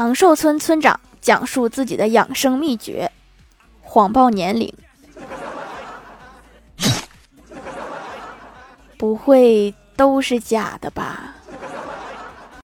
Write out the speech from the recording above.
长寿村村长讲述自己的养生秘诀。谎报年龄。不会都是假的吧？